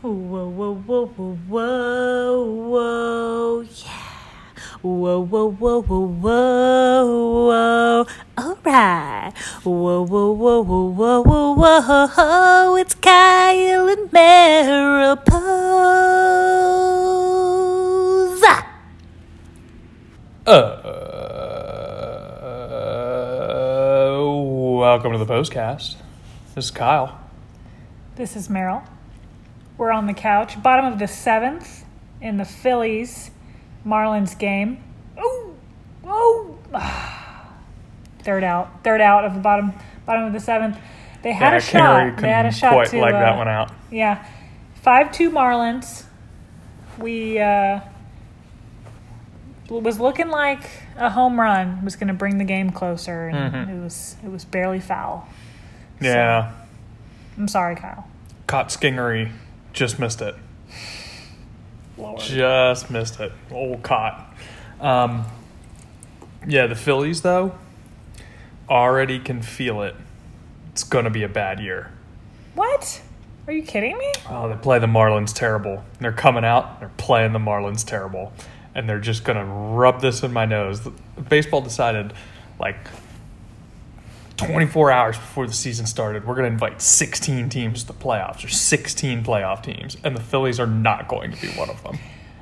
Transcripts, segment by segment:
Whoa, whoa, whoa, whoa, whoa, whoa, yeah. Whoa, whoa, whoa, whoa, whoa, whoa. All right. Whoa, whoa, whoa, whoa, whoa, whoa, whoa. It's Kyle and Maripose. Uh, welcome to the postcast. This is Kyle. This is Meryl. We're on the couch, bottom of the seventh in the Phillies Marlins game. Ooh, oh, third out, third out of the bottom, bottom of the seventh. They had yeah, a shot. They had a shot quite to leg uh, that one out. Yeah, five two Marlins. We uh, was looking like a home run was going to bring the game closer, and Mhm. it was it was barely foul. Yeah, I'm sorry, Kyle. Scott Kingery. Just missed it. Lord. Just missed it. Old caught. Um, yeah, the Phillies though already can feel it. It's gonna be a bad year. What? Are you kidding me? Oh, they play the Marlins terrible. They're coming out. They're playing the Marlins terrible, and they're just gonna rub this in my nose. Baseball decided, like, 24 hours before the season started, we're gonna invite 16 teams to the playoffs. There's 16 playoff teams, and the Phillies are not going to be one of them.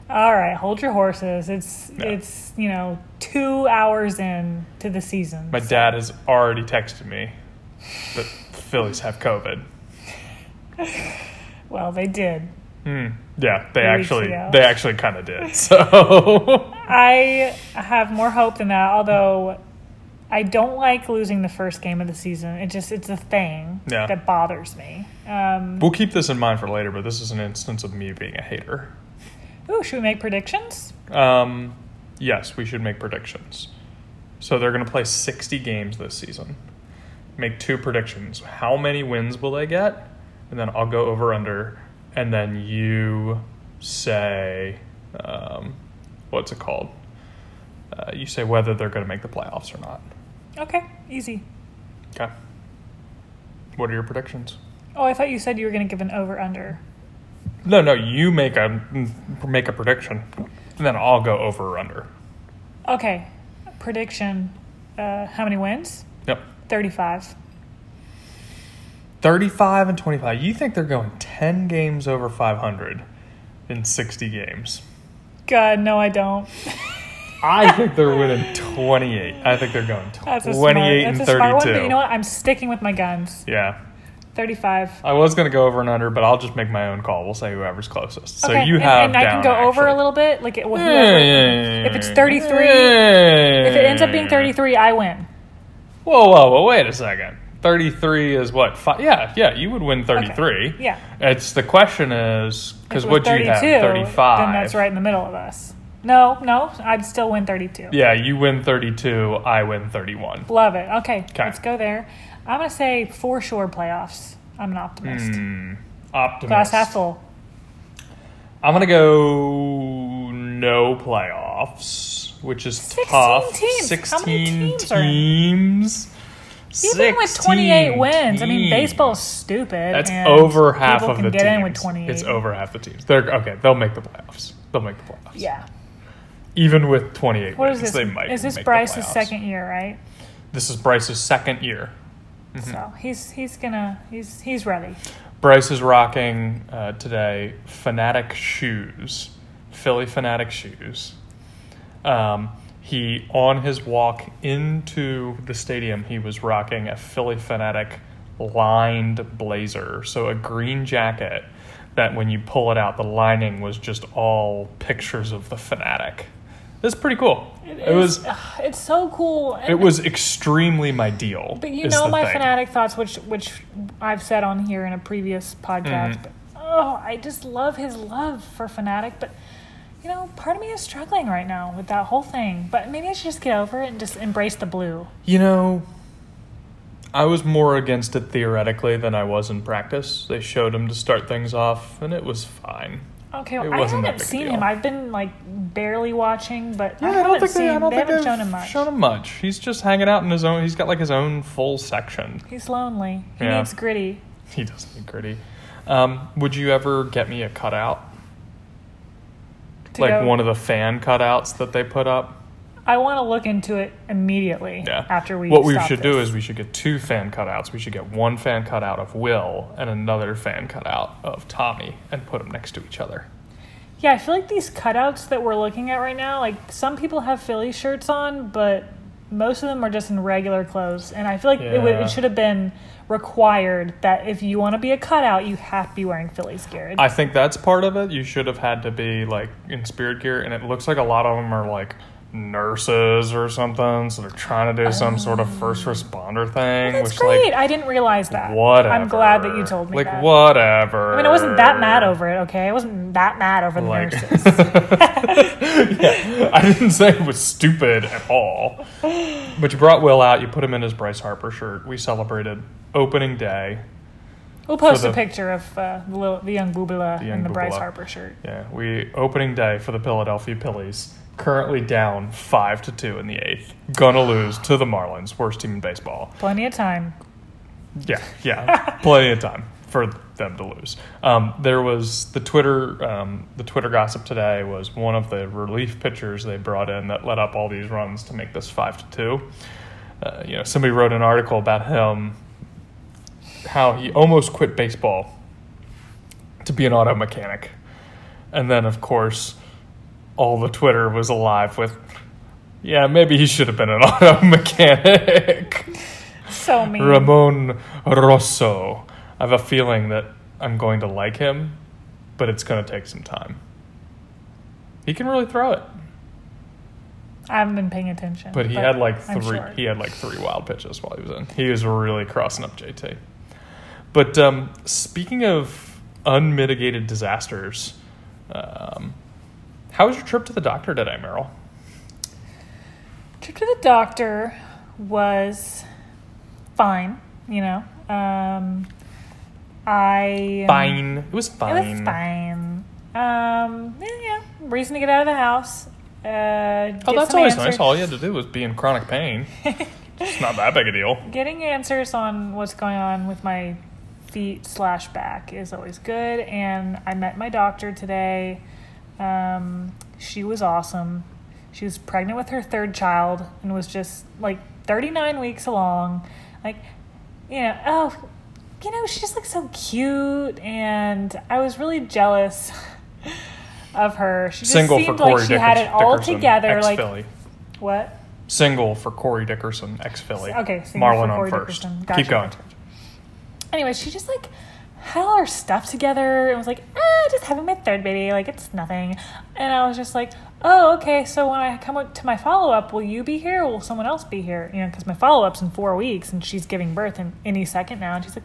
All right, hold your horses. It's it's you know two hours in to the season. My dad has already texted me that the Phillies have COVID. Well, they did. Hmm. Yeah, they actually, they actually kind of did. So. I have more hope than that. Although I don't like losing the first game of the season. It just it's a thing Yeah. that bothers me. Um, We'll keep this in mind for later, but this is an instance of me being a hater. ooh, should we make predictions? Um, yes, we should make predictions. So they're going to play 60 games this season. Make two predictions. How many wins will they get? And then I'll go over under. And then you say, um, what's it called? Uh, you say whether they're going to make the playoffs or not. Okay, easy. Okay. What are your predictions? Oh, I thought you said you were going to give an over under. No, no, you make a make a prediction, and then I'll go over or under. Okay, prediction. Uh, how many wins? Yep. Thirty-five. 35 and 25. You think they're going 10 games over 500 in 60 games? God, no, I don't. I think they're winning 28. I think they're going That's a 28 smart, and that's a smart 32. one. But you know what? I'm sticking with my guns. Yeah. 35. I was going to go over and under, but I'll just make my own call. We'll say whoever's closest. So okay, you and, have and I can down, go over a little bit. Like it, well, whoever- yeah, yeah, if it's 33, if it ends up being 33, I win. Whoa, whoa, whoa, wait a second. 33 is what? Fi- yeah, yeah, you would win 33. Yeah. It's the question is because what you have 35. Then that's right in the middle of us. No, no, I'd still win 32. Yeah, you win 32, I win 31. Love it. Okay, 'Kay. let's go there. I'm going to say for sure playoffs. I'm an optimist. Hmm, optimist. Glass half full. I'm going to go no playoffs, which is 16 tough. teams. 16 How many teams are teams. Even with 28 16 wins, I mean, teams. baseball's stupid. That's over half of can the get teams. in with 28. It's over half the teams. They're okay. They'll make the playoffs. They'll make the playoffs. Yeah. Even with 28 What wins, is this? they might. Is this Bryce's second year, right? This is Bryce's second year. Mm-hmm. So he's he's gonna he's he's ready. Bryce is rocking uh, today Phanatic shoes, Phillie Phanatic shoes. Um, he on his walk into the stadium, he was rocking a Phillie Phanatic lined blazer, so a green jacket that when you pull it out, the lining was just all pictures of the Phanatic. It's pretty cool. It, is- was it's so cool. it was extremely my deal. But you know my thing. Phanatic thoughts, which which I've said on here in a previous podcast. Mm-hmm. But oh, I just love his love for Phanatic. But you know, part of me is struggling right now with that whole thing. But maybe I should just get over it and just embrace the blue. You know, I was more against it theoretically than I was in practice. They showed him to start things off, and it was fine. Okay, well, I haven't seen deal. him. I've been like barely watching, but I Yeah, I, haven't don't think seen. they, I don't they think haven't shown him much. shown him much. He's just hanging out in his own. He's got like his own full section. He's lonely. He Yeah. needs gritty. He doesn't need gritty. Um, would you ever get me a cutout? To like go- one of the fan cutouts that they put up? I want to look into it immediately Yeah. after we. what we should do is we should get two fan cutouts. We should get one fan cutout of Will and another fan cutout of Tommy and put them next to each other. Yeah, I feel like these cutouts that we're looking at right now, like some people have Philly shirts on, but most of them are just in regular clothes. And I feel like it, would, Yeah. it should have been required that if you want to be a cutout, you have to be wearing Phillies gear. I think that's part of it. You should have had to be like in spirit gear, and it looks like a lot of them are like nurses or something. So they're trying to do some sort of first responder thing. That's which great. like I didn't realize that. whatever. I'm glad that you told me Like that. whatever. I mean, I wasn't that mad over it, okay? I wasn't that mad over the Like- nurses. yeah, I didn't say it was stupid at all. But you brought Will out. You put him in his Bryce Harper shirt. We celebrated opening day. We'll post the- a picture of uh, the, little, the young young in the Bryce Harper shirt. Yeah, we opening day for the Philadelphia Phillies. Currently down five to two in the eighth. Gonna lose to the Marlins, worst team in baseball. Plenty of time. Yeah, yeah, plenty of time for them to lose. Um, there was the Twitter, um, the Twitter gossip today was one of the relief pitchers they brought in that led up all these runs to make this five to two. Uh, you know, somebody wrote an article about him, how he almost quit baseball to be an auto mechanic, and then of course, all the Twitter was alive with. Yeah, maybe he should have been an auto mechanic. So mean. Ramon Rosso. I have a feeling that I'm going to like him, but it's going to take some time. He can really throw it, I haven't been paying attention. but he had like three. sure. He had like three wild pitches while he was in. He was really crossing up JT. But um, speaking of unmitigated disasters, um, how was your trip to the doctor today, Meryl? Trip to the doctor was fine, you know. Um, I um, Fine. It was fine. It was fine. Um, yeah, yeah, reason to get out of the house. Uh, Oh, that's always answer- nice. All you had to do was be in chronic pain. it's not that big a deal. Getting answers on what's going on with my feet slash back is always good. And I met my doctor today. Um, she was awesome. She was pregnant with her third child and was just like 39 weeks along. Like, you know, oh, you know, she just looks so cute. And I was really jealous of her. She just Single for seemed Corey like she had it all Dickerson, together. Like, ex-Philly. what? Single for Corey Dickerson, ex Philly. Okay, single Marlon for on first. Gotcha, Keep going. Anyway, she just like had all our stuff together and was like, ah, just having my third baby, like it's nothing. And I was just like, oh, okay. So when I come to my follow up, will you be here or will someone else be here? You know, because my follow up's in four weeks and she's giving birth in any second now. And she's like,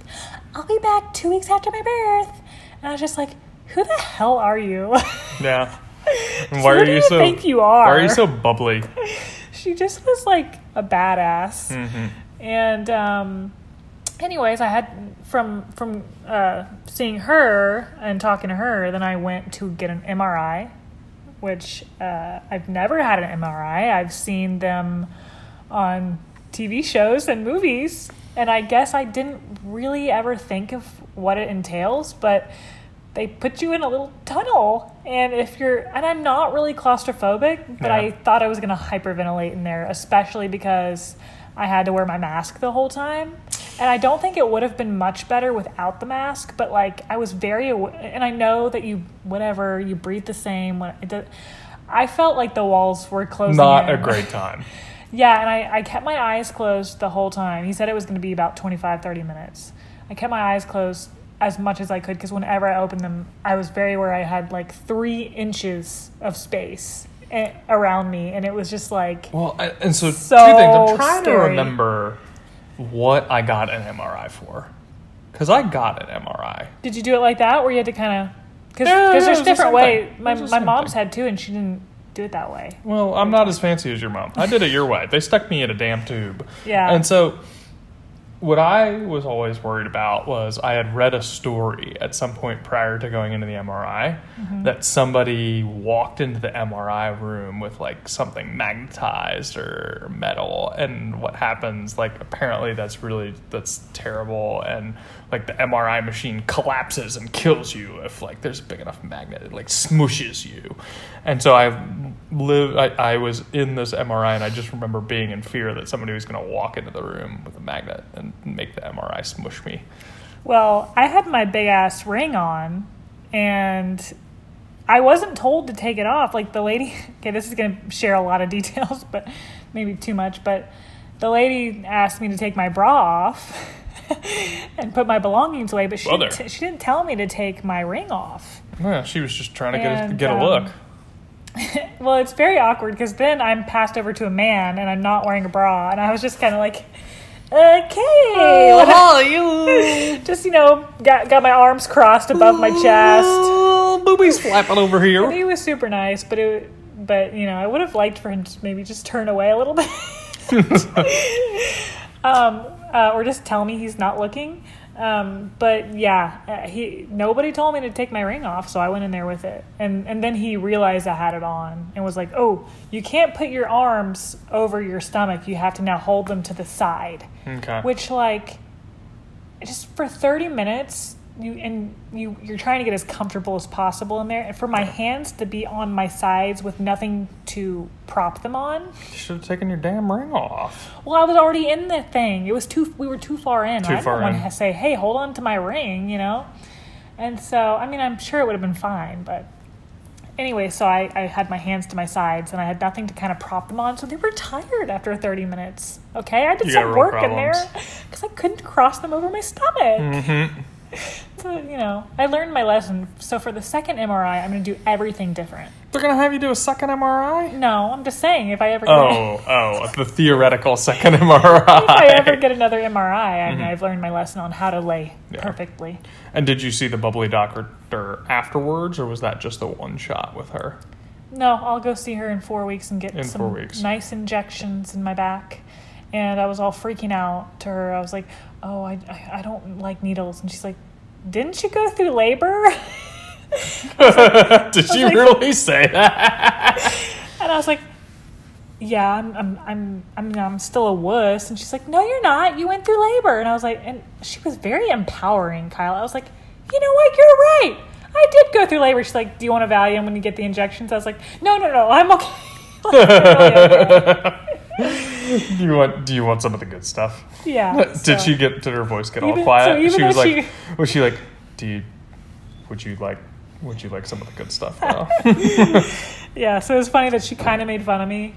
I'll be back two weeks after my birth. And I was just like, who the hell are you? Yeah. Why who are do you so? think you are? Why are you so bubbly? she just was like a badass. hmm And um, anyways, I had from from uh, seeing her and talking to her, then I went to get an MRI, which uh, I've never had an MRI. I've seen them on TV shows and movies, and I guess I didn't really ever think of what it entails, but they put you in a little tunnel and if you're and i'm not really claustrophobic but Yeah. i thought i was going to hyperventilate in there especially because i had to wear my mask the whole time and i don't think it would have been much better without the mask but like i was very and i know that you whatever you breathe the same when it does, i felt like the walls were closing Not in. a great time. Yeah, and I, I kept my eyes closed the whole time. He said it was going to be about 25, 30 minutes. I kept my eyes closed as much as I could because whenever I opened them, I was very aware I had like three inches of space eh, around me. And it was just like, Well, and so, So two things. I'm trying to remember what I got an MRI for, because I got an MRI. did you do it like that? Or you had to kind of, because Yeah, yeah, there's the different way. thing. My, my mom's thing. had two, and she didn't do it that way. Well, I'm not as fancy as your mom. I did it your way. They stuck me in a damn tube. Yeah. And so what I was always worried about was I had read a story at some point prior to going into the MRI mm-hmm. that somebody walked into the MRI room with like something magnetized or metal and what happens like apparently that's really that's terrible and like the MRI machine collapses and kills you if like there's a big enough magnet it like smooshes you. And so I live I, I was in this MRI and I just remember being in fear that somebody was going to walk into the room with a magnet and make the MRI smush me Well, I had my big ass ring on, and I wasn't told to take it off. Like the lady, okay, this is going to share a lot of details, but maybe too much. But the lady asked me to take my bra off and put my belongings away, but she didn't, t- she didn't tell me to take my ring off. yeah she was just trying to get a, get a um, look Well, it's very awkward because then I'm passed over to a man and I'm not wearing a bra, and I was just kind of like, okay, you. Just you know, got got my arms crossed above my chest. boobies flapping over here. He was super nice, but it, but you know, I would have liked for him to maybe just turn away a little bit, um, uh, or just tell me he's not looking. Um, but yeah, uh, he nobody told me to take my ring off, so I went in there with it, and and then he realized I had it on and was like, "Oh, you can't put your arms over your stomach. You have to now hold them to the side." okay Which like, just for thirty minutes, you and you you're trying to get as comfortable as possible in there, and for my hands to be on my sides with nothing to prop them on. you should have taken your damn ring off Well, I was already in the thing. It was too. We were too far in. Too I far didn't want to say, "Hey, hold on to my ring," you know. And so, I mean, I'm sure it would have been fine, but anyway. So I, I had my hands to my sides, and I had nothing to kind of prop them on, so they were tired after 30 minutes. Okay, I did You some work in there because I couldn't cross them over my stomach. mm-hmm. So you know, I learned my lesson. So for the second MRI, I'm going to do everything different. they're gonna have you do a second MRI No, I'm just saying if I ever get, oh oh the theoretical second MRI if I ever get another MRI, I mean, I've learned my lesson on how to lay Mm-hmm. Yeah. perfectly. and did you see the bubbly doctor afterwards or was that just the one shot with her No, I'll go see her in four weeks and get In some four weeks. nice injections in my back. And I was all freaking out to her. I was like, "Oh, I, I, I don't like needles." And she's like, "Didn't you go through labor?" did she like- really say that And I was like, "Yeah, I'm, I'm, I'm, I'm, I'm still a wuss." And she's like, "No, you're not. You went through labor." And I was like, and she was very empowering, Kyle. I was like, "You know what? You're right. I did go through labor." She's like, "Do you want a Valium when you get the injections?" I was like, "No, no, no. I'm okay." do you want do you want some of the good stuff yeah. did so- she get did her voice get all quiet so she was though like she- was she like do you would you like would you like some of the good stuff Yeah, so it was funny that she kind of made fun of me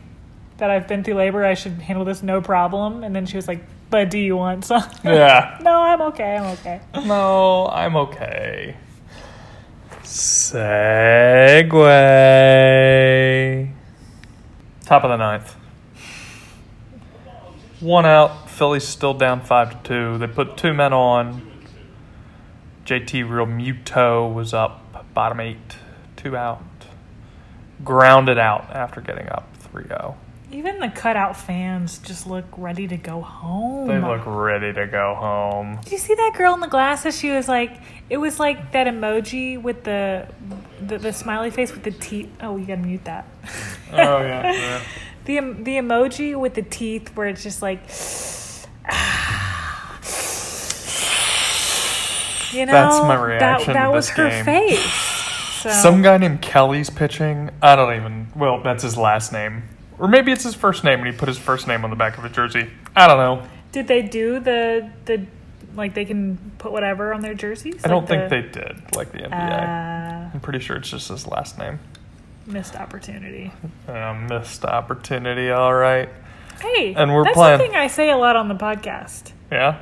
that I've been through labor. I should handle this no problem. And then she was like, "But do you want some?" yeah no, I'm okay. I'm okay. No, I'm okay. Segway. Top of the ninth. One out. Philly's still down five to two. They put two men on. JT Realmuto was up bottom eight, two out. Grounded out after getting up 3 0. Even the cutout fans just look ready to go home. They look ready to go home. Did you see that girl in the glasses? She was like, it was like that emoji with the the, the smiley face with the teeth. Oh, you gotta mute that. Oh, yeah. yeah. The the emoji with the teeth where it's just like, you know, That's my that, reaction that to was her game. face. So, Some guy named Kelly's pitching. I don't even. Well, that's his last name, or maybe it's his first name, and he put his first name on the back of a jersey. I don't know. did they do the the like they can put whatever on their jerseys? I don't Like think they did like the NBA. Uh, I'm pretty sure it's just his last name. Missed opportunity. Uh, missed opportunity. All right. Hey, And we're that's playing- something I say a lot on the podcast. Yeah.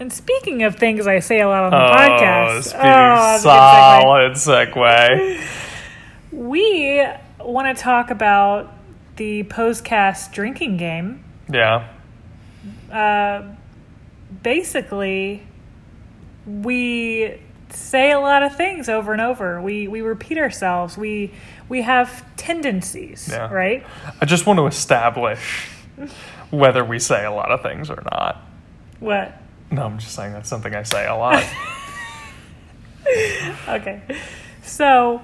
And speaking of things I say a lot on the Oh, podcast, speaking oh, good segue. solid segue. we want to talk about the postcast drinking game. Yeah. Uh, basically, we say a lot of things over and over. We we repeat ourselves. We we have tendencies, Yeah. right? I just want to establish whether we say a lot of things or not. What? No, I'm just saying that's something I say a lot. Okay. So,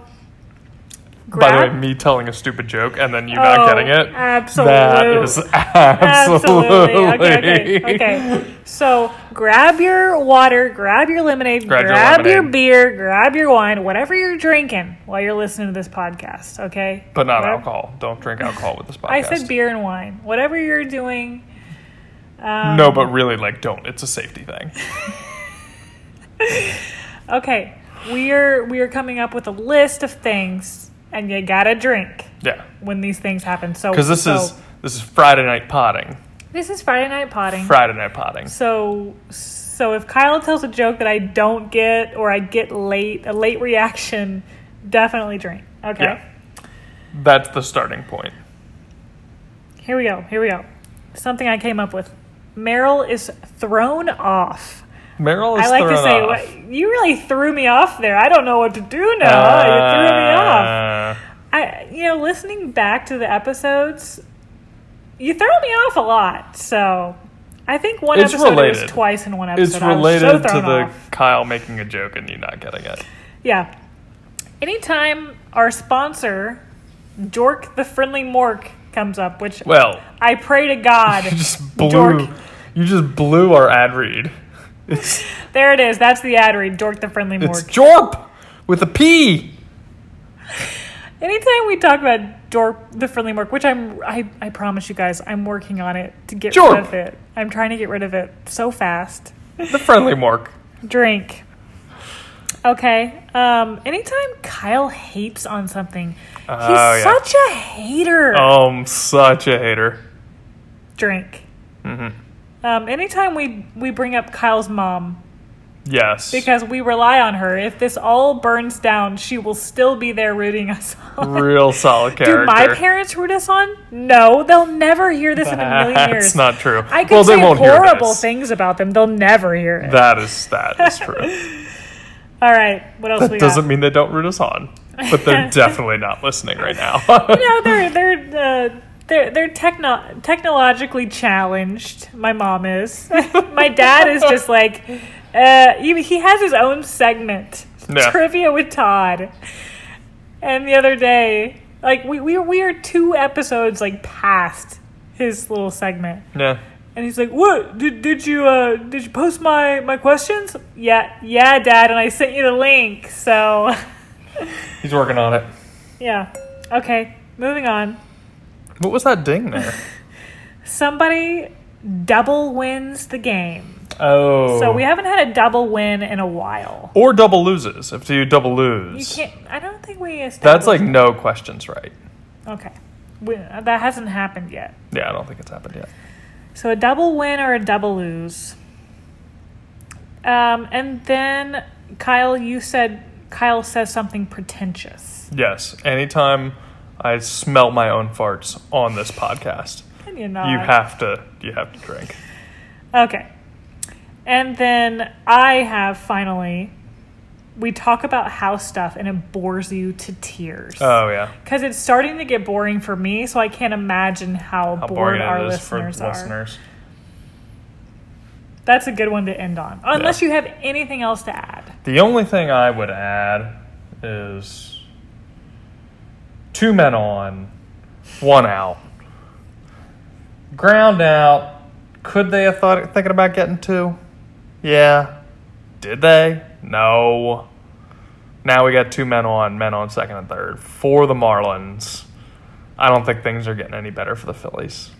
By the way, me telling a stupid joke and then you Oh, not getting it. absolute- That is absolutely. Okay, okay, okay. So grab your water, grab your lemonade, Grab grab, your your, beer, grab your wine, whatever you're drinking while you're listening to this podcast. Okay. But not Whatever- alcohol. Don't drink alcohol with this podcast. I said beer and wine. Whatever you're doing. Um, No, but really, like, don't. It's a safety thing. Okay, we are we are coming up with a list of things, and you gotta drink Yeah, when these things happen. So because this so is this is Friday night potting. this is Friday night potting. Friday night potting. So so if Kyle tells a joke that I don't get or I get late, a late reaction, definitely drink. Okay. Yeah, that's the starting point. Here we go. Here we go. Something I came up with. Meryl is thrown off. Meryl is I like to say, off. You really threw me off there. I don't know what to do now. you threw me off. Uh, I, you know, listening back to the episodes, you throw me off a lot. So I think one episode related. was twice in one episode. It's related so to the off. Kyle making a joke and you not getting it. Yeah. Anytime our sponsor, Jork the Friendly Mork, comes up, which Well, I pray to God. you just blew. Jork. You just blew our ad read. It's There it is. That's the ad read. Jork the Friendly it's Mork. Jorp with a P. Anytime we talk about Jork the Friendly Mork, which I'm, I, I promise you guys, I'm working on it to get Jork. rid of it. I'm trying to get rid of it so fast. The friendly Mork. Drink. Okay. Um, anytime Kyle hates on something, he's Oh, yeah. such a hater. I'm such a hater. Drink. hmm Um, anytime we we bring up Kyle's mom, Yes. because we rely on her. If this all burns down, she will still be there rooting us on. Real solid character. Do my parents root us on? No, they'll never hear this in a million years. That's not true. I could well, they say horrible things about them. They'll never hear it. That is that is true. all right, what else we that got? doesn't mean they don't root us on, but they're definitely not listening right now. no, they're they're uh, they're they're techno- technologically challenged. My mom is. My dad is just like uh, he, he has his own segment, Yeah. trivia with Todd. And the other day, like we we we are two episodes like past his little segment. yeah. And he's like, "What did did you uh did you post my my questions?" Yeah, yeah, Dad, and I sent you the link. So, He's working on it. yeah. Okay, moving on. What was that ding there? Somebody double wins the game. Oh. So we haven't had a double win in a while. or double loses. If you double You lose, can't. I don't think we. that's established- like no questions right. okay. We, that hasn't happened yet. Yeah, I don't think it's happened yet. So a double win or a double lose. Um, and then Kyle, you said Kyle says something pretentious. Yes. Anytime I smell my own farts on this podcast, And you know. you have to you have to drink. Okay. And then I have finally. We talk about house stuff and it bores you to tears. Oh yeah. Because it's starting to get boring for me, so I can't imagine how, How bored our it is for listeners are. listeners. That's a good one to end on. Unless you have anything else to add. The only thing I would add is two men on, one out. Ground out. Could they have thought thinking about getting two? Yeah. Did they? No. Now we got two men on, men on second and third for the Marlins. I don't think things are getting any better for the Phillies.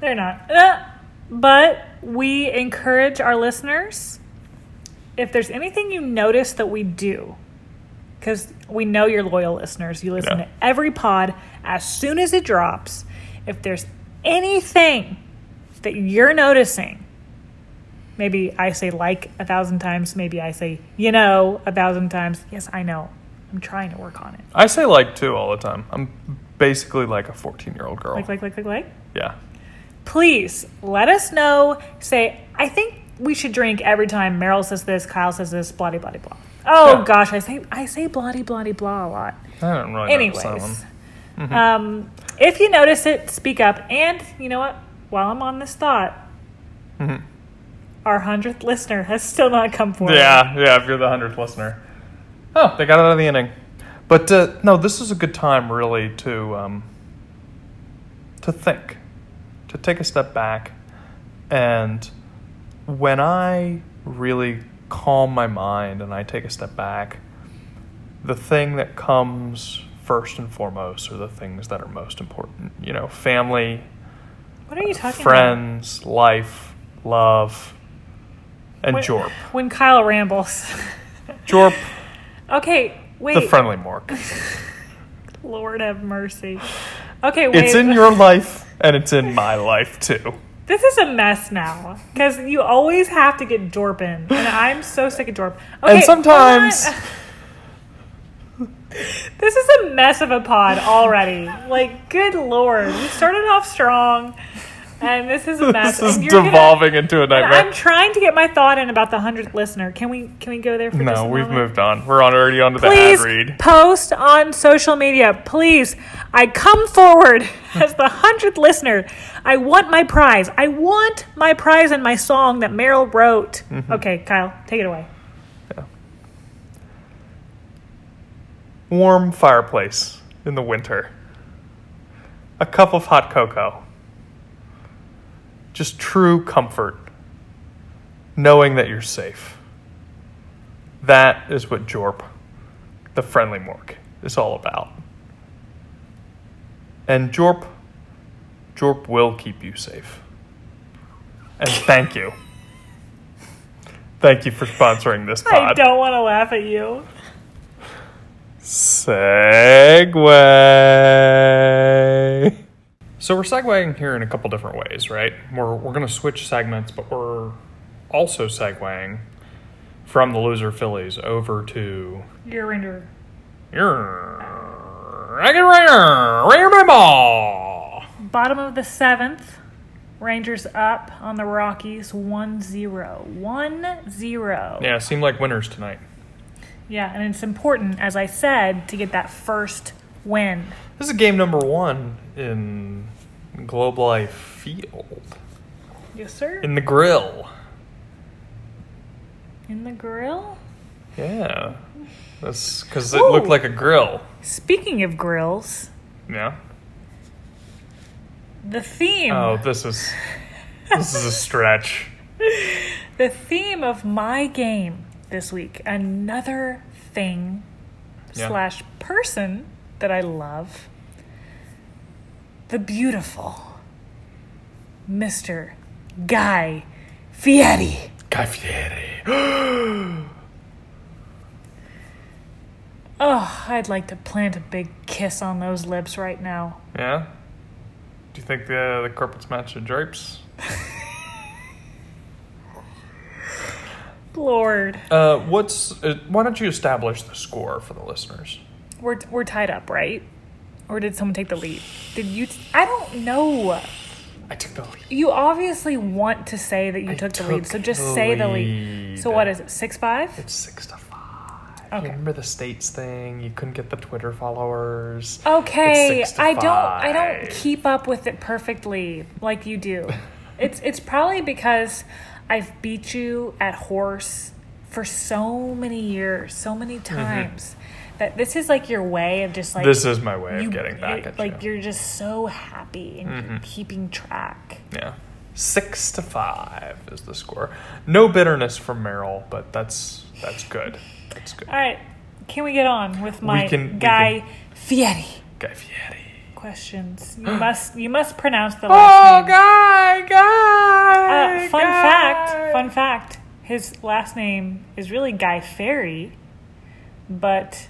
They're not. Uh, but we encourage our listeners if there's anything you notice that we do, because we know you're loyal listeners, you listen Yeah. to every pod as soon as it drops. If there's anything that you're noticing, maybe I say like a thousand times, maybe I say you know a thousand times. Yes, I know. I'm trying to work on it. I say like too all the time. I'm basically like a 14 year old girl. Like, like, like, like, like. yeah. please let us know. Say, I think we should drink every time Meryl says this, Kyle says this, blah, blah, blah, blah. Oh Yeah. gosh, I say I say bloody bloody blah, a lot. I don't really Anyways, one. um, if you notice it, speak up. And you know what? While I'm on this thought, Mhm. our hundredth listener has still not come forward. Yeah, yeah, if you're the hundredth listener. Oh, they got out of the inning. But uh, no, this is a good time really to um, to think, to take a step back, and when I really calm my mind and I take a step back, the thing that comes first and foremost are the things that are most important. You know, family, What are you talking friends, life, love, and about? Jorp. When Kyle rambles. Jorp, okay, wait. the friendly mork. Lord have mercy. Okay, wait. It's in your life and it's in my life too. This is a mess now because you always have to get Jorp in, and I'm so sick of Jorp. Okay, and sometimes this is a mess of a pod already. Like, good lord, we started off strong, and this is a mess. this is you're gonna- devolving into a nightmare. I'm trying to get my thought in about the hundredth listener. Can we can we go there for no, we've moment? moved on. We're on already on to the Please ad read. post on social media. Please, I come forward as the hundredth listener. I want my prize. I want my prize and my song that Meryl wrote. Mm-hmm. Okay, Kyle, take it away. Warm fireplace in the winter. A cup of hot cocoa. Just true comfort. Knowing that you're safe. That is what Jorp, the friendly mork, is all about. And Jorp, Jorp will keep you safe. And thank you. Thank you for sponsoring this pod. I don't want to laugh at you. Segue. So we're segueing here in a couple different ways, right? We're we're gonna switch segments, but we're also segueing from the loser Phillies over to You're Ranger. your Ragged Ringer, Ringer my ball. Bottom of the seventh. Rangers up on the Rockies 1 0. 1 0. Yeah, seemed like winners tonight. Yeah, and it's important, as I said, to get that first win. This is game number one in Globe Life Field Yes, sir. in the grill. In the grill? Yeah, that's because it Ooh. looked like a grill. Speaking of grills, Yeah. the theme. Oh, this is this is a stretch. The theme of my game this week, another thing Yeah. slash person that I love, the beautiful Mr. Guy Fieri. Guy Fieri. Oh, I'd like to plant a big kiss on those lips right now. yeah. Do you think the the carpets match the drapes? Lord, Uh, what's? Uh, why don't you establish the score for the listeners? we're we're tied up, right? Or did someone take the lead? Did you? T- I don't know. I took the lead. You obviously want to say that you I took the lead, so just the say the lead. So what is it? Six five? It's six to five. Okay. Remember the states thing? You couldn't get the Twitter followers. Okay, It's six to I don't I don't keep up with it perfectly like you do. it's it's probably because I've beat you at horse for so many years, so many mm-hmm. times that this is like your way of just like. This is my way you- of getting back at you- like you. you're just so happy and Mm-hmm. you're keeping track. Yeah. Six to five is the score. No bitterness from Meryl, but that's that's good. That's good. All right, can we get on with my can- guy Fieri Guy Fieri. questions? You must you must pronounce the Oh, last name. Oh, Guy, guy. Uh, fun guy. fact, fun fact. His last name is really Guy Ferry, but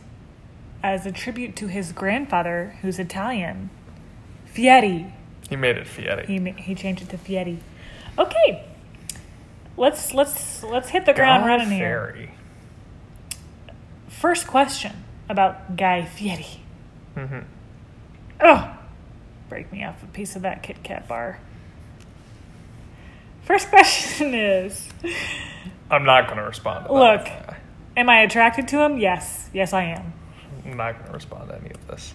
as a tribute to his grandfather, who's Italian, Fieri. He made it Fieri. He ma- he changed it to Fieri. Okay, let's let's let's hit the ground Guy running here. First question about Guy Fieri. Mm-hmm. Oh, break me off a piece of that Kit Kat bar. First question is. I'm not going to respond to that. Look. Am I attracted to him? Yes. Yes, I am. I'm not going to respond to any of this.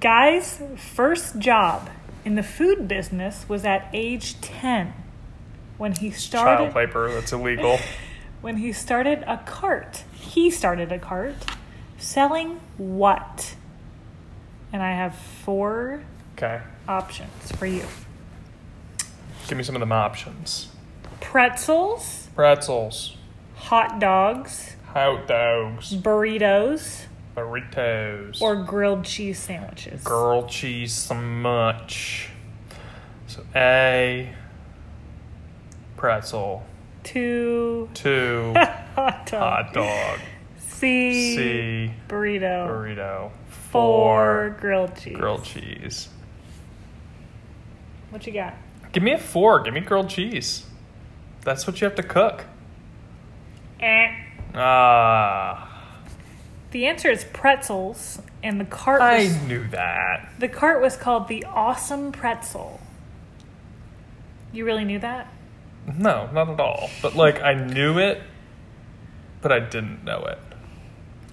Guy's first job in the food business was at age 10. when he started Child labor, that's illegal. when he started a cart. He started a cart selling what? And I have four Okay. options for you. Give me some of them options. Pretzels, Pretzels, hot dogs, hot dogs, burritos, burritos, or grilled cheese sandwiches. grilled cheese so much. So A, pretzel. Two Two, hot dog. hot dog. C, C, burrito. burrito. Four Four, grilled cheese. grilled cheese. What you got? Give me a four. Give me grilled cheese. That's what you have to cook. Eh. Ah, The answer is pretzels, and the cart I knew that. the cart was called the Awesome Pretzel. You really knew that? No, not at all. But like, I knew it, but I didn't know it.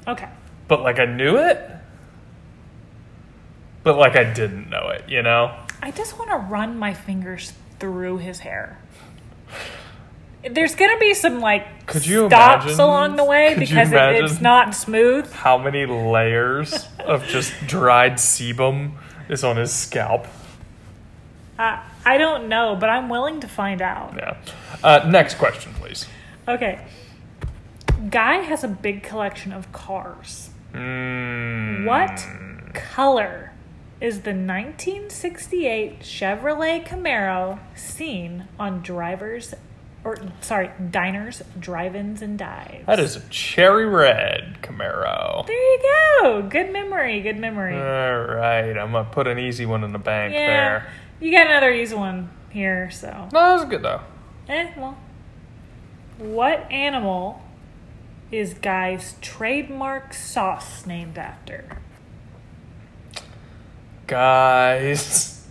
Okay. But like, I knew it, but like, I didn't know it. You know? I just want to run my fingers through his hair. There's gonna be some like Could you stops imagine- along the way because it, it's not smooth. How many layers of just dried sebum is on his scalp? I I don't know, but I'm willing to find out. Yeah. Uh, next question, please. Okay. Guy has a big collection of cars. Mm, What color is the 1968 Chevrolet Camaro seen on drivers or sorry, diners, drive-ins and dives? That is a cherry red Camaro. There you go. Good memory. Good memory. All right, I'm gonna put an easy one in the bank yeah. there. You got another easy one here, so. No, that was good though. Eh, well. What animal is Guy's trademark sauce named after? Guys.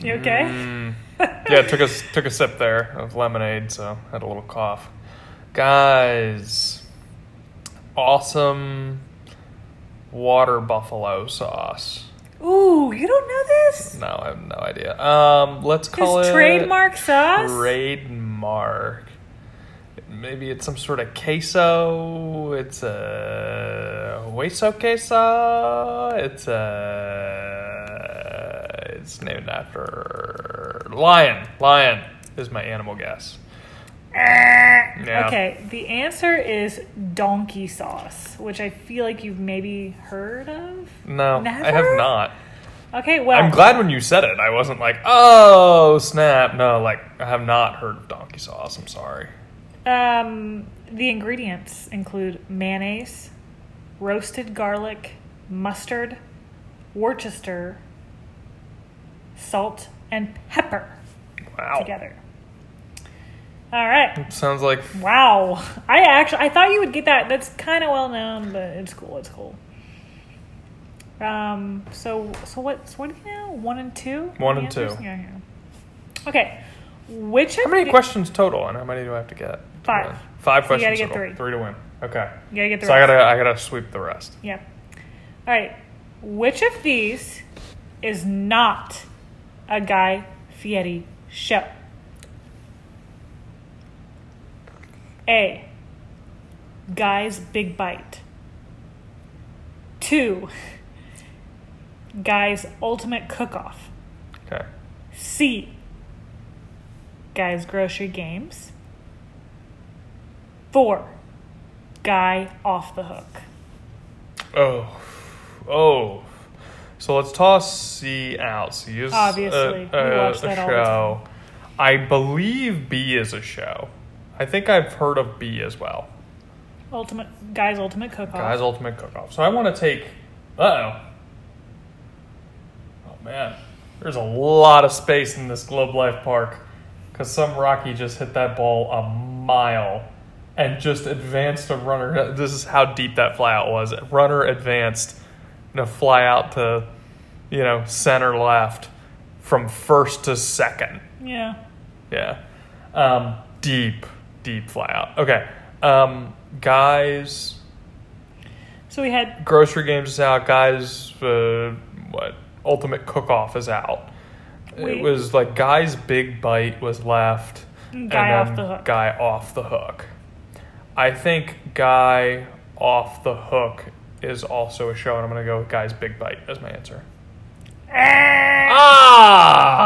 You okay? Mm. yeah, took a took a sip there of lemonade, so had a little cough. Guys, awesome water buffalo sauce. Ooh, you don't know this? No, I have no idea. Um, let's call His it trademark sauce? Trademark. Maybe it's some sort of queso. It's a hueso queso. It's a. It's named after lion. Lion is my animal guess. Yeah. Okay, the answer is donkey sauce, which I feel like you've maybe heard of. No, I have not. Okay, well, I'm glad when you said it. I wasn't like, oh snap. No, like I have not heard of donkey sauce. I'm sorry. Um, the ingredients include mayonnaise, roasted garlic, mustard, Worcester, salt, and pepper Wow. together. All right. Sounds like Wow. I actually I thought you would get that. That's kind of well known, but it's cool. It's cool. Um. So so what? So what do you know? One and two. One and two. Yeah. yeah. Okay. Which How many the- questions total, and how many do I have to get? Five. Five So you questions. gotta get total. three. to win. Okay. You gotta get the So I gotta, I gotta sweep the rest. Yeah. All right. Which of these is not a Guy Fieri show? A. Guy's Big Bite. Two. Guy's Ultimate Cook Off. Okay. C. Guy's Grocery Games. Four. Guy Off the Hook. Oh, oh. So let's toss C out. C is Obviously. a, We a, a the show. I believe B is a show. I think I've heard of B as well. Ultimate Guy's Ultimate Cook Off. Guys Ultimate Cook Off. So I want to take. Uh oh. Oh man, there's a lot of space in this Globe Life Park because some Rocky just hit that ball a mile and just advanced a runner. This is how deep that flyout was. Runner advanced and a fly out to, you know, center left from first to second. Yeah. Yeah. Um, deep, deep fly out. Okay. Um, guys, So we had grocery games is out. Guys, uh, what? Ultimate Cook Off is out. It was like guy's big bite was left, and Guy off then the hook. Guy off the hook. I think guy off the hook is also a show, and I'm gonna go with guy's big bite as my answer. Ah,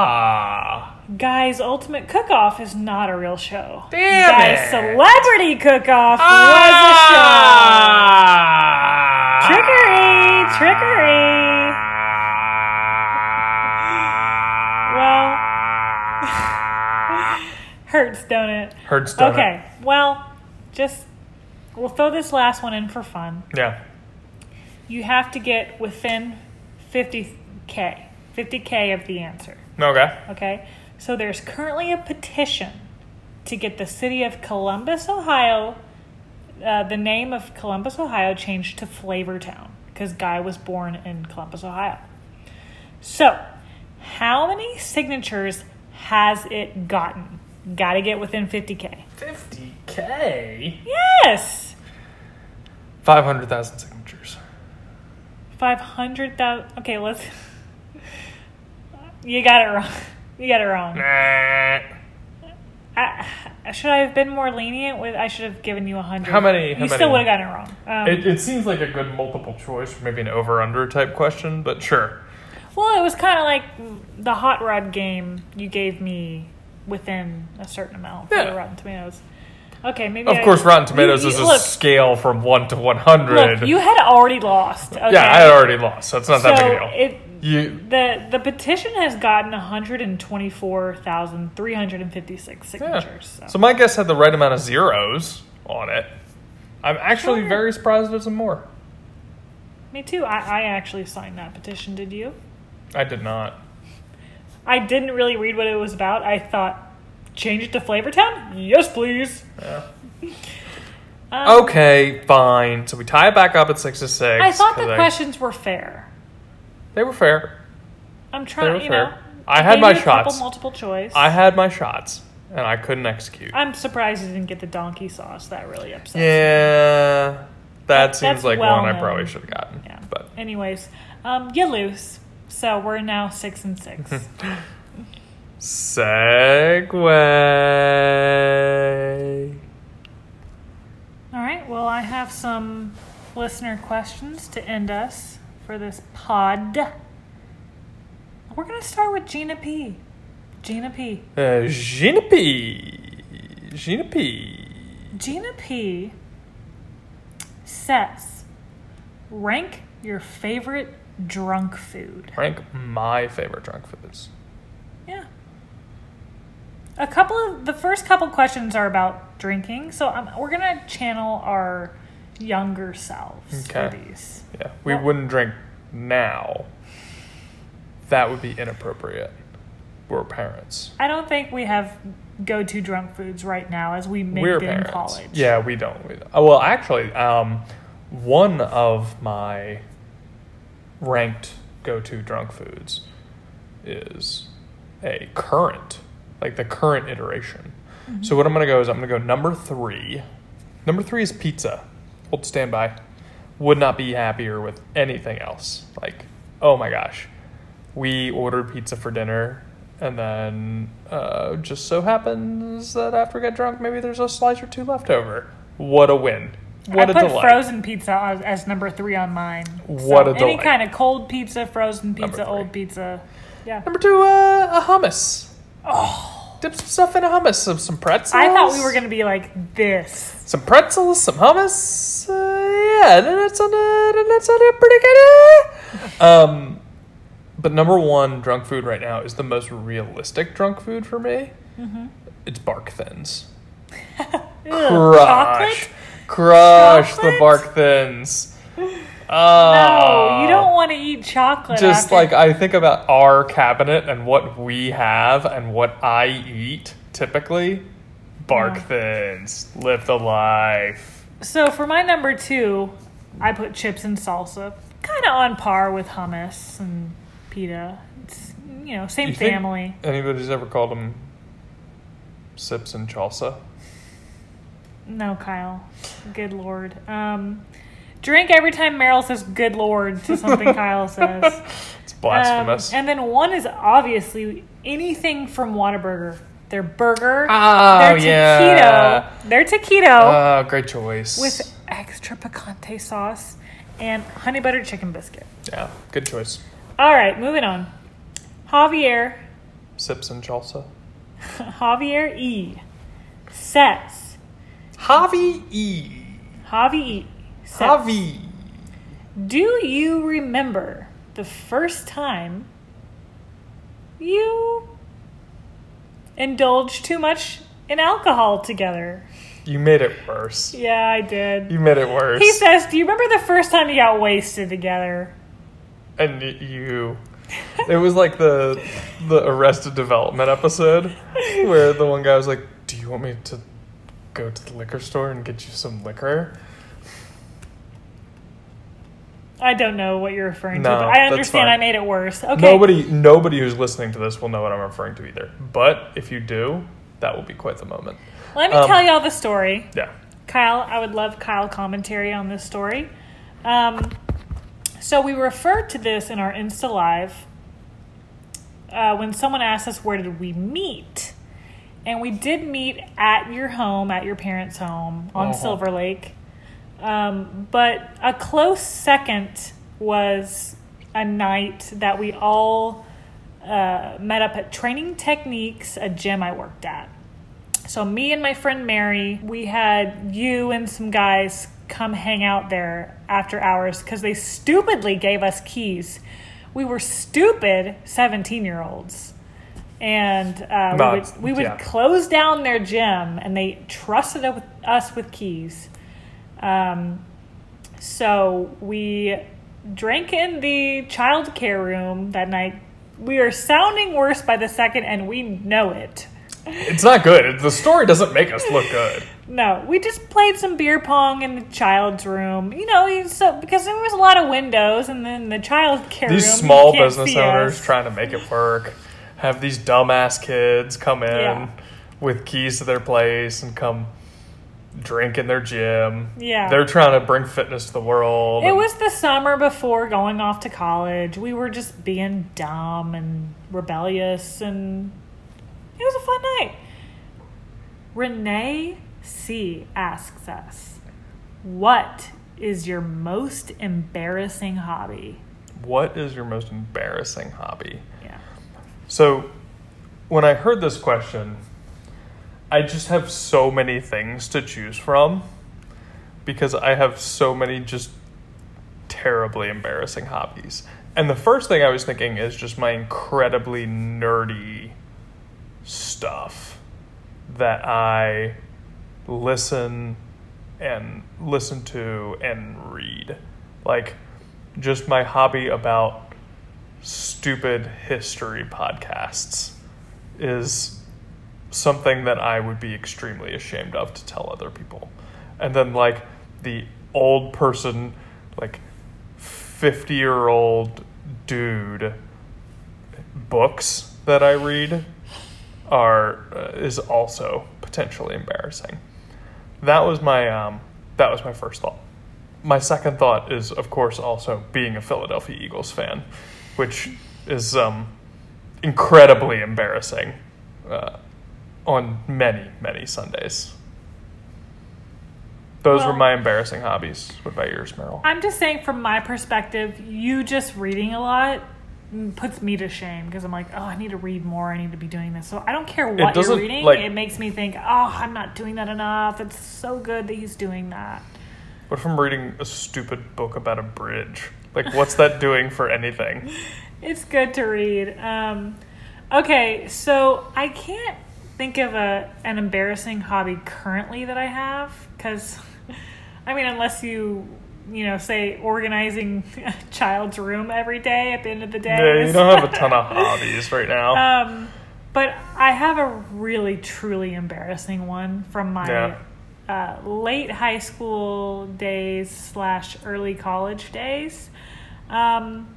Guy's Ultimate Cook Off is not a real show. Damn Guy's it. Celebrity Cook Off was ah! a show. Trickery! Trickery! Well, hurts, don't it? Hurts, don't it? Okay, well, just we'll throw this last one in for fun. Yeah. You have to get within 50k, 50k of the answer. Okay. Okay, so there's currently a petition to get the city of Columbus, Ohio, uh, the name of Columbus, Ohio, changed to Flavortown because Guy was born in Columbus, Ohio. So, how many signatures has it gotten? Got to get within 50k. 50k. Yes, 500,000 signatures. 500,000. Okay, let's. You got it wrong. You got it wrong. Nah. I, should I have been more lenient with? I should have given you a hundred. How many- how you still would have gotten it wrong. Um, It, it seems like a good multiple choice, maybe an over under type question, but sure. well, it was kind of like the hot rod game you gave me within a certain amount for Yeah. the Rotten Tomatoes. Okay, maybe. Of I- course, Rotten Tomatoes you- is a look, scale from 1 to 100. you had already lost. Okay? Yeah, I had already lost, so it's not that big a deal. it you, the the petition has gotten one hundred and twenty four thousand three hundred and fifty six yeah. signatures. So. So my guess had the right amount of zeros on it. I'm actually Sure. very surprised there's some more. Me too. I, I actually signed that petition. Did you? I did not. I didn't really read what it was about. I thought, change it to Flavortown? Yes, please. Yeah. Um, Okay, fine. So we tie it back up at 6 to 6. I thought the 'cause questions were fair. They were fair. I'm trying, you fair. know. I had my shots. multiple choice. I had my shots, and I couldn't execute. I'm surprised you didn't get the donkey sauce. That really upsets me. Yeah, that seems like well one I probably should have gotten. Yeah. But Anyways, um, you lose. So we're now six and six. segue. All right. Well, I have some listener questions to end us for this pod. We're gonna start with Gina P. Gina P. Uh, Gina P. Gina P. Gina P says, rank your favorite drunk food. Rank my favorite drunk foods. Yeah. A couple of the first couple questions are about drinking, so um, we're gonna channel our younger selves for Okay. these. Yeah, we Well- wouldn't drink now. That would be inappropriate. We're parents. I don't think we have go-to drunk foods right now, as we made We're it in parents. college. Yeah, we don't. We don't. Oh, well, actually, um, one of my ranked go-to drunk foods is a current, like the current iteration. Mm-hmm. So what I'm gonna go is I'm gonna go number three. Number three is pizza. Hold standby. Would not be happier with anything else. Like, oh my gosh, we ordered pizza for dinner. And then uh, just so happens that after we get drunk, maybe there's a slice or two left over. What a win. What I put delight. frozen pizza as, as number three on mine. What so a Any delight. kind of cold pizza, frozen pizza, old pizza. Yeah. Number two, uh, a hummus. Oh. Dip some stuff in a hummus. Some, some pretzels. I thought we were gonna be like this. Some pretzels, some hummus. Uh, yeah, then that sounded, then that sounded pretty good. uh. Um, but number one drunk food right now is the most realistic drunk food for me. Mm-hmm. It's bark thins. Crush. Chocolate? Crush the bark thins. No, Oh. you don't want to eat chocolate. Just after- like I think about our cabinet and what we have and what I eat typically. Bark Yeah. thins. Live the life. So for my number two, I put chips and salsa, kind of on par with hummus and pita. It's you know same You family. Anybody's ever called them sips and chalsa? No, Kyle. Good lord. Um, drink every time Meryl says "Good lord" to something Kyle says. It's blasphemous. Um, and then one is obviously anything from Whataburger. Their burger, Oh, their yeah. taquito, their taquito oh, great choice. with extra picante sauce and honey butter chicken biscuit. yeah, good choice. All right, moving on. Javier, Sips and salsa. Javier E says, Javi E. Javi E says, Javi. Do you remember the first time you indulged too much in alcohol together? You made it worse. Yeah, I did. You made it worse. He says, Do you remember the first time you got wasted together? and you. It was like the the Arrested Development episode where the one guy was like, "Do you want me to go to the liquor store and get you some liquor?" I don't know what you're referring to, but I that's understand fine. I made it worse. Okay. Nobody nobody who's listening to this will know what I'm referring to either. But if you do, that will be quite the moment. Let me um, tell y'all the story. Yeah. Kyle, I would love Kyle commentary on this story. Um, so we referred to this in our Insta Live uh, when someone asked us where did we meet, and we did meet at your home, at your parents' home on Uh-huh. Silver Lake. Um, but a close second was a night that we all uh, met up at Training Techniques, a gym I worked at. So me and my friend Mary, we had you and some guys come hang out there after hours because they stupidly gave us keys. We were stupid seventeen year olds, and uh, we would we would yeah. close down their gym, and they trusted us with keys. Um, so we drank in the child care room that night. We are sounding worse by the second, and we know it. It's not good. The story doesn't make us look good. No, we just played some beer pong in the child's room. You know, so because there was a lot of windows, and then the child care These room. small business owners us. trying to make it work have these dumbass kids come in Yeah. with keys to their place and come drink in their gym. Yeah. They're trying to bring fitness to the world. It was the summer before going off to college. We were just being dumb and rebellious, and it was a fun night. Renee C asks us, "What is your most embarrassing hobby?" What is your most embarrassing hobby? Yeah. So, when I heard this question, I just have so many things to choose from because I have so many just terribly embarrassing hobbies. And the first thing I was thinking is just my incredibly nerdy stuff that I listen and listen to and read. Like just my hobby about stupid history podcasts is something that I would be extremely ashamed of to tell other people. And then like the old person like 50 year old dude books that I read are uh, is also potentially embarrassing. That was my um, that was my first thought. My second thought is, of course, also being a Philadelphia Eagles fan, which is um, incredibly embarrassing uh, on many many Sundays. Those were my embarrassing hobbies. What about yours, Meryl? I'm just saying, from my perspective, you just reading a lot puts me to shame because I'm like, oh, I need to read more. I need to be doing this. So I don't care what you're reading. like- it makes me think, oh, I'm not doing that enough. It's so good that he's doing that. What if I'm reading a stupid book about a bridge? Like, what's that doing for anything? It's good to read. Um, okay, so I can't think of a an embarrassing hobby currently that I have because, I mean, unless you you know say organizing a child's room every day at the end of the day. Yeah, you don't have a ton of hobbies right now. Um, but I have a really truly embarrassing one from my Yeah. uh, late high school days slash early college days. Um,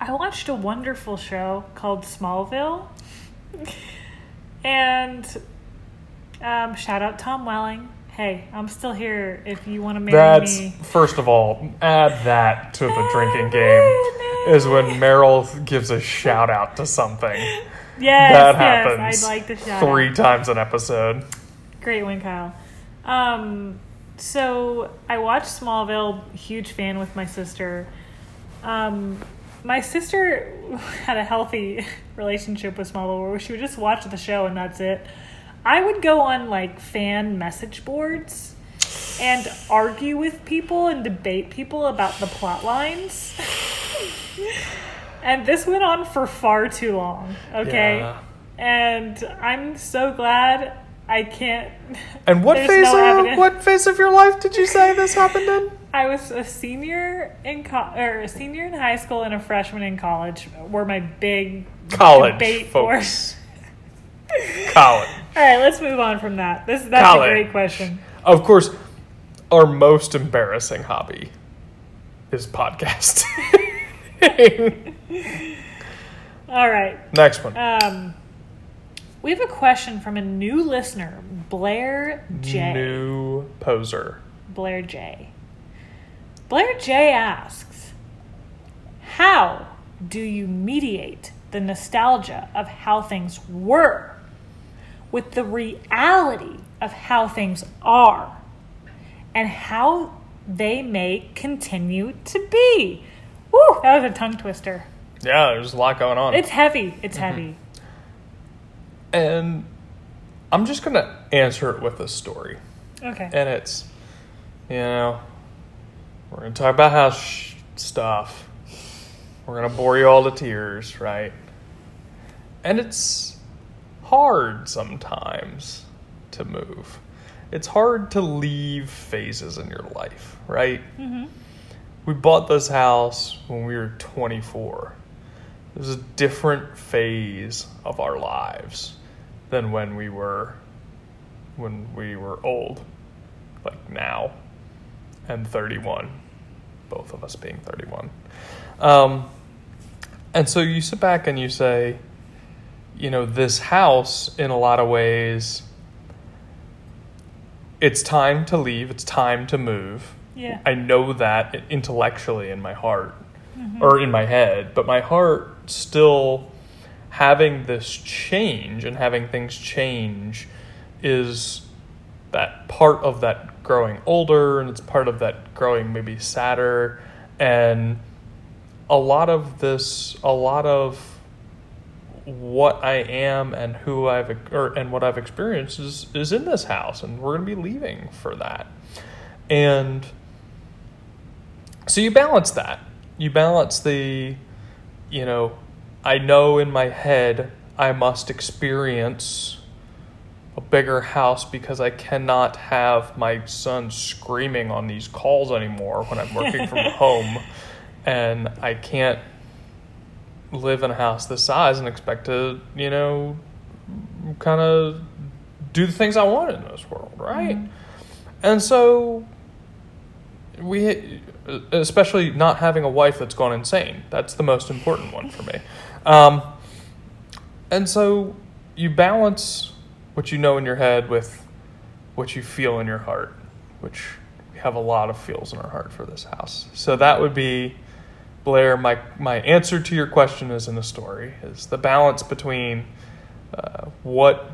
I watched a wonderful show called Smallville, and um, shout out Tom Welling. Hey, I'm still here if you want to marry That's me. first of all, add that to the drinking game is when Meryl gives a shout out to something. Yes, that yes, happens I'd like to shout three out. times an episode. Great win, Kyle. Um, so I watched Smallville, huge fan with my sister. Um, my sister had a healthy relationship with Smallville where she would just watch the show and that's it. I would go on like fan message boards and argue with people and debate people about the plot lines. and this went on for far too long, okay? Yeah. And I'm so glad I can't. And what phase no of what phase of your life did you say this happened in? I was a senior in co- or a senior in high school and a freshman in college. Were my big College, debate folks. College. All right, let's move on from that. This that's College. a great question. Of course, our most embarrassing hobby is podcasting. All right. Next one. Um, we have a question from a new listener, Blair J. New poser. Blair J. Blair J asks, How do you mediate the nostalgia of how things were with the reality of how things are and how they may continue to be? Woo, that was a tongue twister. Yeah, there's a lot going on. It's heavy. It's Mm-hmm. heavy. And I'm just going to answer it with a story. Okay. And it's, you know, we're going to talk about house stuff. We're going to bore you all to tears, right? And it's hard sometimes to move. It's hard to leave phases in your life, right? hmm We bought this house when we were 24. It was a different phase of our lives than when we were when we were old, like now, and 31. Both of us being 31. Um, and so you sit back and you say, you know, this house, in a lot of ways, it's time to leave, it's time to move. Yeah. I know that intellectually in my heart or in my head, but my heart still having this change and having things change is that part of that growing older and it's part of that growing maybe sadder and a lot of this a lot of what I am and who I've or and what I've experienced is is in this house and we're going to be leaving for that. And so you balance that. You balance the you know, I know in my head I must experience a bigger house because I cannot have my son screaming on these calls anymore when I'm working from home and I can't live in a house this size and expect to, you know, kind of do the things I want in this world, right? Mm-hmm. And so we especially not having a wife that's gone insane. That's the most important one for me. Um, and so you balance what you know in your head with what you feel in your heart, which we have a lot of feels in our heart for this house. So that would be Blair. My my answer to your question is in the story is the balance between uh, what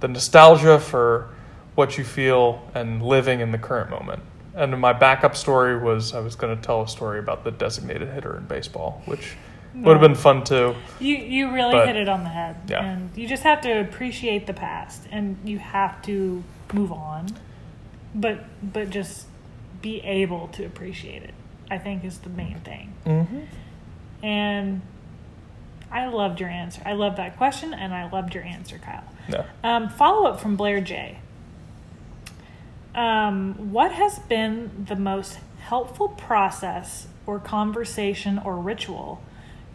the nostalgia for what you feel and living in the current moment. And my backup story was I was going to tell a story about the designated hitter in baseball, which would have been fun too. You you really But- hit it on the head. Yeah. And you just have to appreciate the past and you have to move on. But but just be able to appreciate it. I think is the main thing. Mm-hmm. And I loved your answer. I love that question and I loved your answer, Kyle. Yeah. Um, follow up from Blair J. Um, what has been the most helpful process or conversation or ritual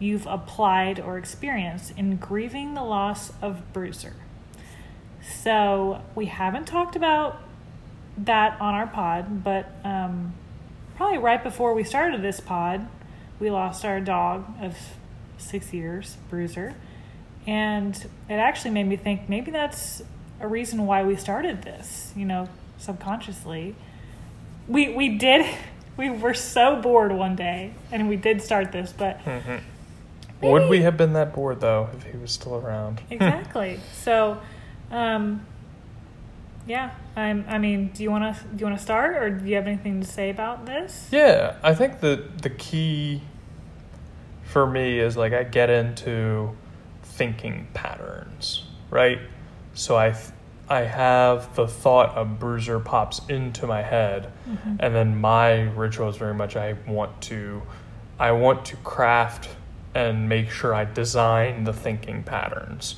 you've applied or experienced in grieving the loss of Bruiser? So, we haven't talked about that on our pod, but um, probably right before we started this pod, we lost our dog of six years, Bruiser. And it actually made me think maybe that's a reason why we started this. You know, subconsciously. We we did we were so bored one day and we did start this, but hmm Would we have been that bored though if he was still around? exactly. so, um, yeah. I'm. I mean, do you want to do you want to start, or do you have anything to say about this? Yeah, I think the the key for me is like I get into thinking patterns, right? So I th- I have the thought of bruiser pops into my head, Mhm. and then my ritual is very much I want to I want to craft and make sure I design the thinking patterns.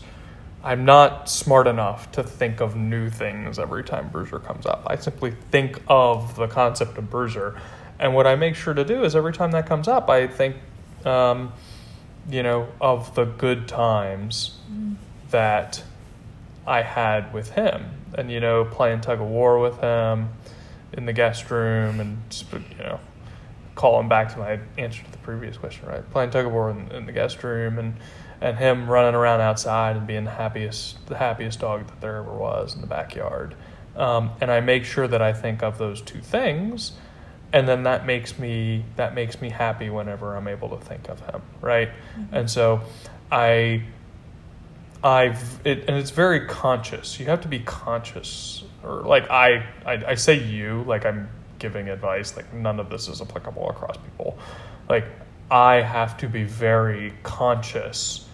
I'm not smart enough to think of new things every time Bruiser comes up. I simply think of the concept of Bruiser. And what I make sure to do is every time that comes up, I think, um, you know, of the good times that I had with him. And, you know, playing tug of war with him in the guest room and, you know, calling back to my answer to the previous question, right? Playing tug of war in, in the guest room and and him running around outside and being the happiest the happiest dog that there ever was in the backyard. Um, and I make sure that I think of those two things, and then that makes me that makes me happy whenever I'm able to think of him, right? And so I I've it, and it's very conscious. You have to be conscious, or like I, I I say you like I'm giving advice. Like none of this is applicable across people. Like I have to be very conscious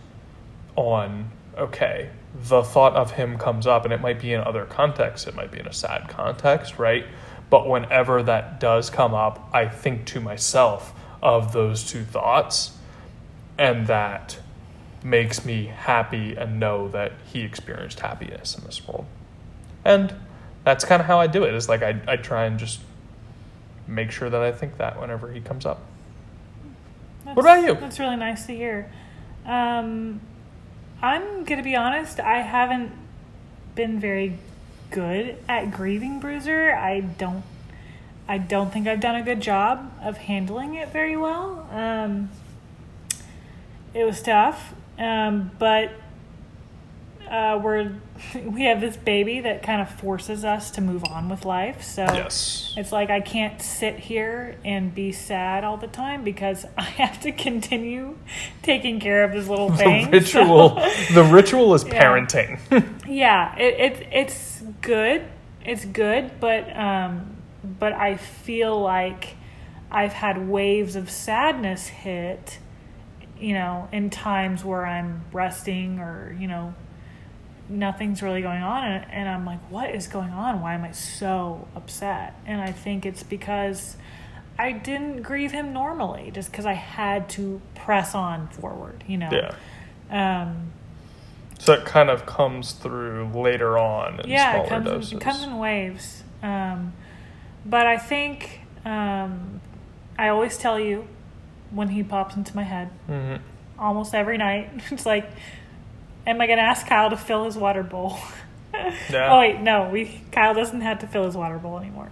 on okay. The thought of him comes up, and it might be in other contexts. It might be in a sad context, right? But whenever that does come up, I think to myself of those two thoughts, and that makes me happy and know that he experienced happiness in this world. And that's kind of how I do it. Is like I, I try and just make sure that I think that whenever he comes up. That's, What about you? That's really nice to hear. Um, I'm gonna be honest. I haven't been very good at grieving Bruiser. I don't. I don't think I've done a good job of handling it very well. Um, it was tough, um, but uh, we're we have this baby that kind of forces us to move on with life. So Yes. it's like I can't sit here and be sad all the time because I have to continue taking care of this little thing. The ritual. So- the ritual is Yeah. parenting. yeah, it, it it's good. It's good, but um, but I feel like I've had waves of sadness hit, you know, in times where I'm resting or you know, nothing's really going on, and, and I'm like, what is going on? Why am I so upset? And I think it's because I didn't grieve him normally, just because I had to press on forward, you know. yeah. Um, So it kind of comes through later on in yeah, smaller it comes doses. in, it comes in waves. Um, but I think um, I always tell you when he pops into my head, hmm almost every night. It's like, am I going to ask Kyle to fill his water bowl? Yeah. Oh wait, no, we Kyle doesn't have to fill his water bowl anymore.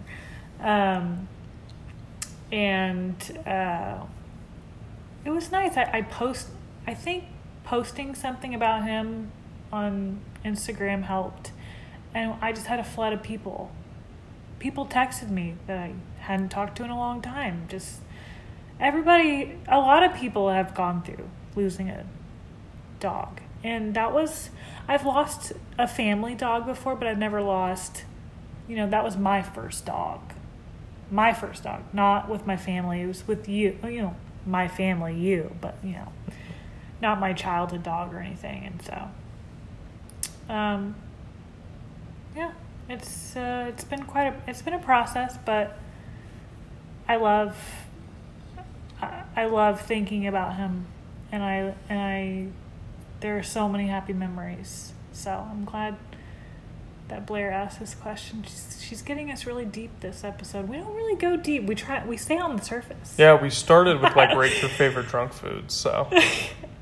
Um, and uh, it was nice. I, I post. I think posting something about him on Instagram helped, and I just had a flood of people. People texted me that I hadn't talked to in a long time. Just everybody, a lot of people have gone through losing a dog, and that was. I've lost a family dog before, but I've never lost. You know, that was my first dog my first dog, not with my family. It was with you, you know, my family, you, but you know, not my childhood dog or anything. And so, um, yeah, it's uh, it's been quite a it's been a process, but I love I, I love thinking about him, and I and I there are so many happy memories. So I'm glad that Blair asked this question. She's, she's getting us really deep this episode. We don't really go deep. We try we stay on the surface. Yeah, we started with like rate your favorite drunk foods. So.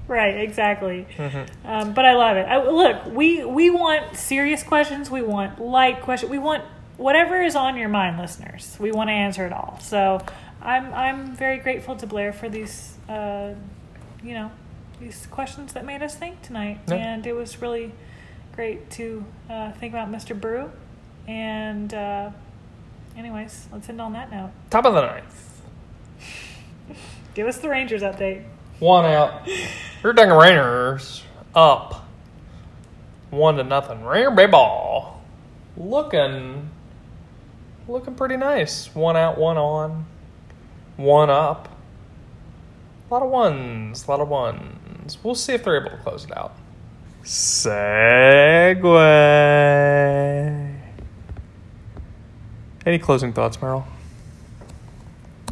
Right, exactly. Mhm. Um, but I love it. I, look, we we want serious questions. We want light questions. We want whatever is on your mind, listeners. We want to answer it all. So I'm I'm very grateful to Blair for these, uh, you know, these questions that made us think tonight, Yeah. and it was really great to uh, think about Mr. Brew and uh, Anyways, let's end on that note. Top of the ninth. Give us the Rangers update. One out. Your dang Rainers up. One to nothing. Rainer Bay ball. Looking looking pretty nice. One out, one on. One up. A lot of ones. A lot of ones. We'll see if they're able to close it out. Segue. Any closing thoughts, Meryl?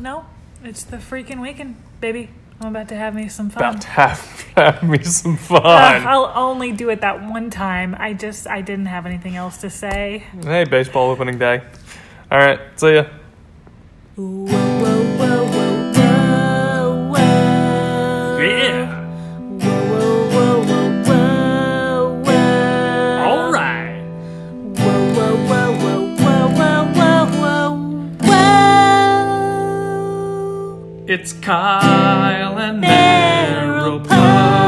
No, it's the freaking weekend, baby. I'm about to have me some fun. About to have, have me some fun. Uh, I'll only do it that one time. I just I didn't have anything else to say. Hey, baseball opening day. All right, see ya. Whoa, whoa, whoa, whoa, It's Kyle and Aeroplane.